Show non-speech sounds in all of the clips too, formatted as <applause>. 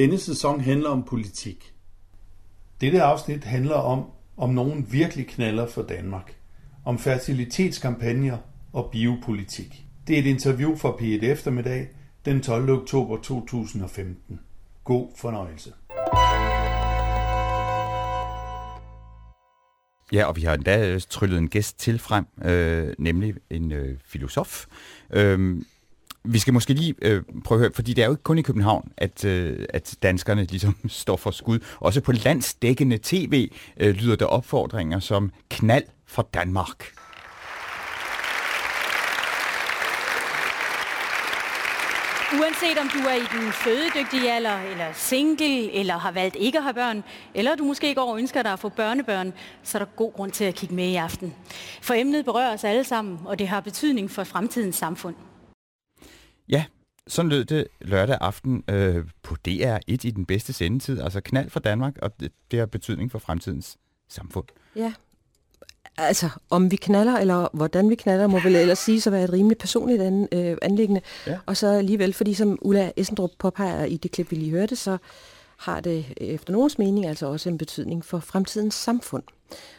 Denne sæson handler om politik. Dette afsnit handler om, om nogen virkelig knaller for Danmark. Om fertilitetskampagner og biopolitik. Det er et interview fra P1 eftermiddag den 12. oktober 2015. God fornøjelse. Ja, og vi har endda øh, tryllet en gæst til frem, øh, nemlig en øh, filosof. Øh, vi skal måske lige øh, prøve at høre, fordi det er jo ikke kun i København, at, øh, at danskerne ligesom <laughs> står for skud. Også på landsdækkende tv øh, lyder der opfordringer som knald for Danmark. Uanset om du er i den fødedygtige alder, eller single, eller har valgt ikke at have børn, eller du måske går og ønsker dig at få børnebørn, så er der god grund til at kigge med i aften. For emnet berører os alle sammen, og det har betydning for fremtidens samfund. Ja, sådan lød det lørdag aften øh, på DR1 i den bedste sendetid. Altså knald for Danmark, og det, det har betydning for fremtidens samfund. Ja, altså, om vi knaller, eller hvordan vi knaller, må vel ellers sige, så være et rimelig personligt an, øh, anlæggende. Ja. Og så alligevel, fordi som Ulla Essendrup påpeger i det klip, vi lige hørte, så har det efter nogens mening altså også en betydning for fremtidens samfund.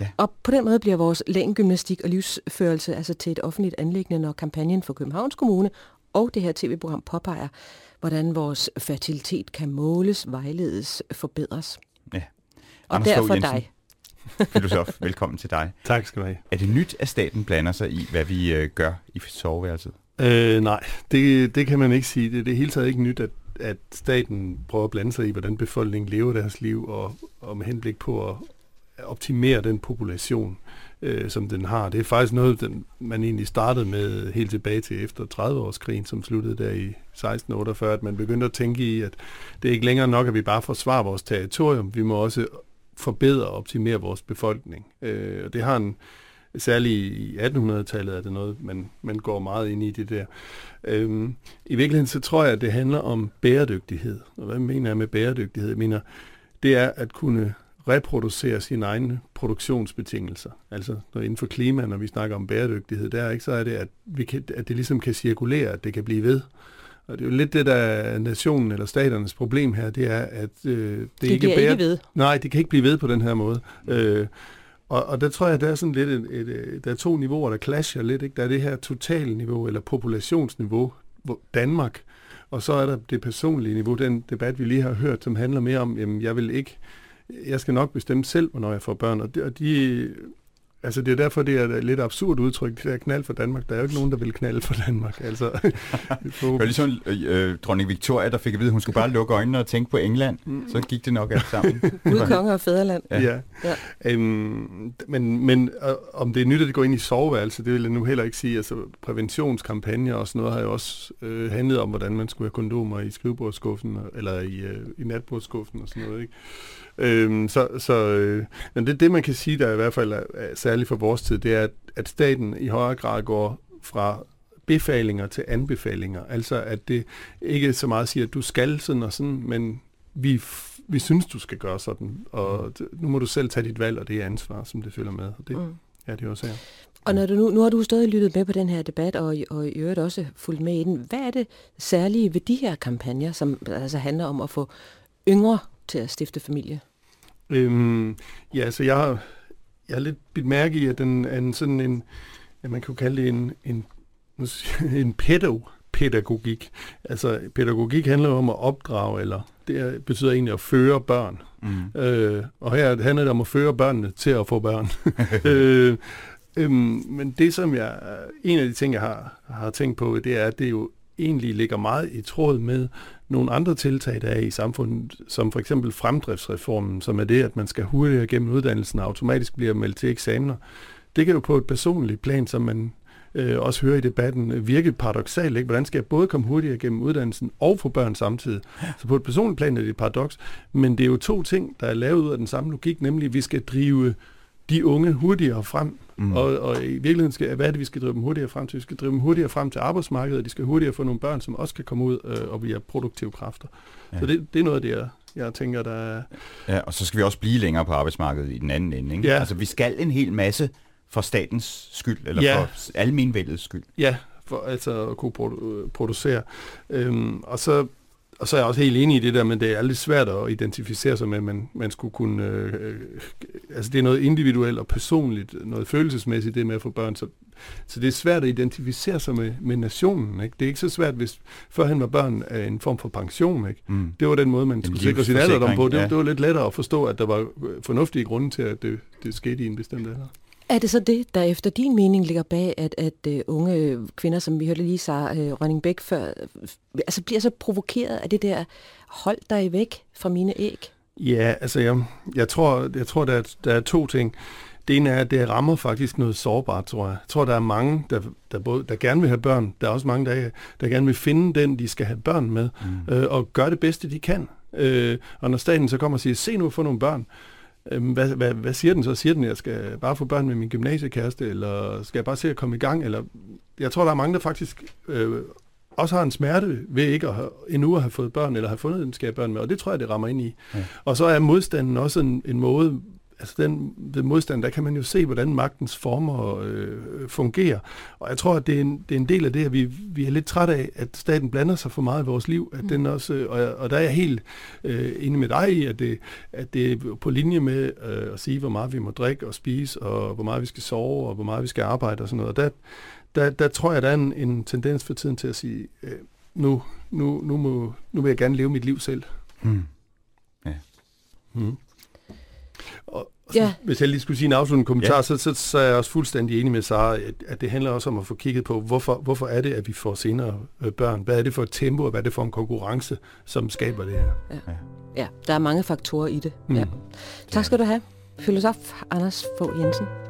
Ja. Og på den måde bliver vores længdgymnastik og livsførelse altså til et offentligt anlæggende, når kampagnen for Københavns Kommune og det her tv-program påpeger, hvordan vores fertilitet kan måles, vejledes, forbedres. Ja. Og Anders derfor dig. <laughs> Filosof, velkommen til dig. Tak skal du have. Er det nyt, at staten blander sig i, hvad vi øh, gør i soveværelset? Øh, nej, det, det kan man ikke sige. Det, det er helt taget ikke nyt, at, at staten prøver at blande sig i, hvordan befolkningen lever deres liv, og, og med henblik på at optimere den population, øh, som den har. Det er faktisk noget, den, man egentlig startede med helt tilbage til efter 30-årskrigen, som sluttede der i 1648, at man begyndte at tænke i, at det er ikke længere nok, at vi bare forsvarer vores territorium. Vi må også forbedre og optimere vores befolkning. Øh, og det har en, særligt i 1800-tallet er det noget, man, man går meget ind i det der. Øhm, I virkeligheden så tror jeg, at det handler om bæredygtighed. Og hvad mener jeg med bæredygtighed? Jeg mener, det er at kunne reproducere sine egne produktionsbetingelser. Altså når inden for klima, når vi snakker om bæredygtighed, der ikke, så er det, at, vi kan, at det ligesom kan cirkulere, at det kan blive ved. Og det er jo lidt det, der er nationen eller staternes problem her, det er, at øh, det, det ikke er bære... ikke ved. Nej, det kan ikke blive ved på den her måde. Øh, og, og der tror jeg, der er sådan lidt et, et, et, der er to niveauer, der clasher lidt. Ikke? Der er det her totalniveau eller populationsniveau, hvor Danmark, og så er der det personlige niveau, den debat, vi lige har hørt, som handler mere om, jamen, jeg vil ikke, jeg skal nok bestemme selv, hvornår jeg får børn. Og de, og de Altså det er derfor, det er et lidt absurd udtryk, det er knald for Danmark. Der er jo ikke nogen, der vil knalde for Danmark. Altså, <laughs> det var ligesom øh, dronning Victoria, der fik at vide, at hun skulle bare lukke øjnene og tænke på England. Mm. Så gik det nok alt sammen. Gud, konge og fædreland. Ja. ja. ja. Øhm, men men øh, om det er nyt, at det går ind i soveværelse, det vil jeg nu heller ikke sige. Altså præventionskampagner og sådan noget har jo også øh, handlet om, hvordan man skulle have kondomer i skrivebordsskuffen, eller i, øh, i natbordsskuffen og sådan noget. Ikke? Øhm, så så øh, men det, det, man kan sige, der i hvert fald er, er særligt for vores tid, det er, at, at staten i højere grad går fra befalinger til anbefalinger. Altså at det ikke så meget siger, at du skal sådan og sådan, men vi, vi synes, du skal gøre sådan, og nu må du selv tage dit valg, og det er ansvar, som det følger med. Og det, mm. Ja, det er også her. Og når du nu, nu har du stadig lyttet med på den her debat, og, og i øvrigt også fulgt med i den. Hvad er det særlige ved de her kampagner, som altså handler om at få yngre til at stifte familie? Øhm, ja, så jeg har, jeg har lidt bidt mærke i, at den er en sådan en, ja, man kan jo kalde det en, en, en pedo, pædagogik. Altså, pædagogik handler om at opdrage, eller det betyder egentlig at føre børn. Mm. Øh, og her handler det om at føre børnene til at få børn. <laughs> øh, øhm, men det, som jeg, en af de ting, jeg har, har tænkt på, det er, at det jo egentlig ligger meget i tråd med nogle andre tiltag, der er i samfundet, som for eksempel fremdriftsreformen, som er det, at man skal hurtigere gennem uddannelsen og automatisk bliver meldt til eksamener. Det kan jo på et personligt plan, som man øh, også hører i debatten, virke paradoxalt. Ikke? Hvordan skal jeg både komme hurtigere gennem uddannelsen og få børn samtidig? Så på et personligt plan er det et paradoks, men det er jo to ting, der er lavet ud af den samme logik, nemlig at vi skal drive de unge hurtigere frem. Mm. Og, og i virkeligheden, skal, hvad er det, vi skal drive dem hurtigere frem til? Vi skal drive dem hurtigere frem til arbejdsmarkedet, og de skal hurtigere få nogle børn, som også kan komme ud øh, og blive produktive kræfter. Ja. Så det, det er noget af det, jeg, jeg tænker, der er... Ja, og så skal vi også blive længere på arbejdsmarkedet i den anden ende. Ikke? Ja. Altså, vi skal en hel masse for statens skyld, eller ja. for almenvældets skyld. Ja, for altså at kunne produ- producere. Øhm, og så og så er jeg også helt enig i det der, men det er lidt svært at identificere sig med, at man, man skulle kunne... Øh, øh, altså det er noget individuelt og personligt, noget følelsesmæssigt, det med at få børn, så, så det er svært at identificere sig med, med nationen. Ikke? Det er ikke så svært, hvis førhen var børn af en form for pension. Ikke? Mm. Det var den måde, man en skulle sikre sin alderdom på. Det, ja. det var lidt lettere at forstå, at der var fornuftige grunde til, at det, det skete i en bestemt alder. Er det så det, der efter din mening ligger bag, at, at uh, unge kvinder, som vi hørte lige sige, uh, Running Bæk før, altså bliver så provokeret af det der, hold dig væk fra mine æg? Ja, altså jeg, jeg tror, jeg tror der, er, der er to ting. Det ene er, at det rammer faktisk noget sårbart, tror jeg. Jeg tror, der er mange, der, der, både, der gerne vil have børn. Der er også mange, der, der gerne vil finde den, de skal have børn med, mm. øh, og gøre det bedste, de kan. Øh, og når staten så kommer og siger, se nu, få nogle børn, Øhm, hvad, hvad, hvad siger den så? Siger den, at jeg skal bare få børn med min gymnasiekæreste, eller skal jeg bare se at komme i gang? Eller, jeg tror, der er mange, der faktisk øh, også har en smerte ved ikke at have, endnu at have fået børn, eller have fundet en skal børn med, og det tror jeg, det rammer ind i. Ja. Og så er modstanden også en, en måde, altså den ved modstand, der kan man jo se, hvordan magtens former øh, fungerer. Og jeg tror, at det er, en, det er en del af det, at vi, vi er lidt træt af, at staten blander sig for meget i vores liv. At mm. den også, øh, og, og der er jeg helt øh, enig med dig i, at det, at det er på linje med øh, at sige, hvor meget vi må drikke og spise, og hvor meget vi skal sove, og hvor meget vi skal arbejde og sådan noget. Og der, der, der tror jeg, der er en, en tendens for tiden til at sige, øh, nu, nu, nu, må, nu vil jeg gerne leve mit liv selv. Mm. Ja. Mm. Og, ja. Hvis jeg lige skulle sige en afsluttende kommentar, ja. så, så, så er jeg også fuldstændig enig med Sara, at, at det handler også om at få kigget på, hvorfor, hvorfor er det, at vi får senere øh, børn? Hvad er det for et tempo, og hvad er det for en konkurrence, som skaber det her? Ja, ja der er mange faktorer i det. Mm. Ja. Tak skal du have, filosof Anders Fogh Jensen.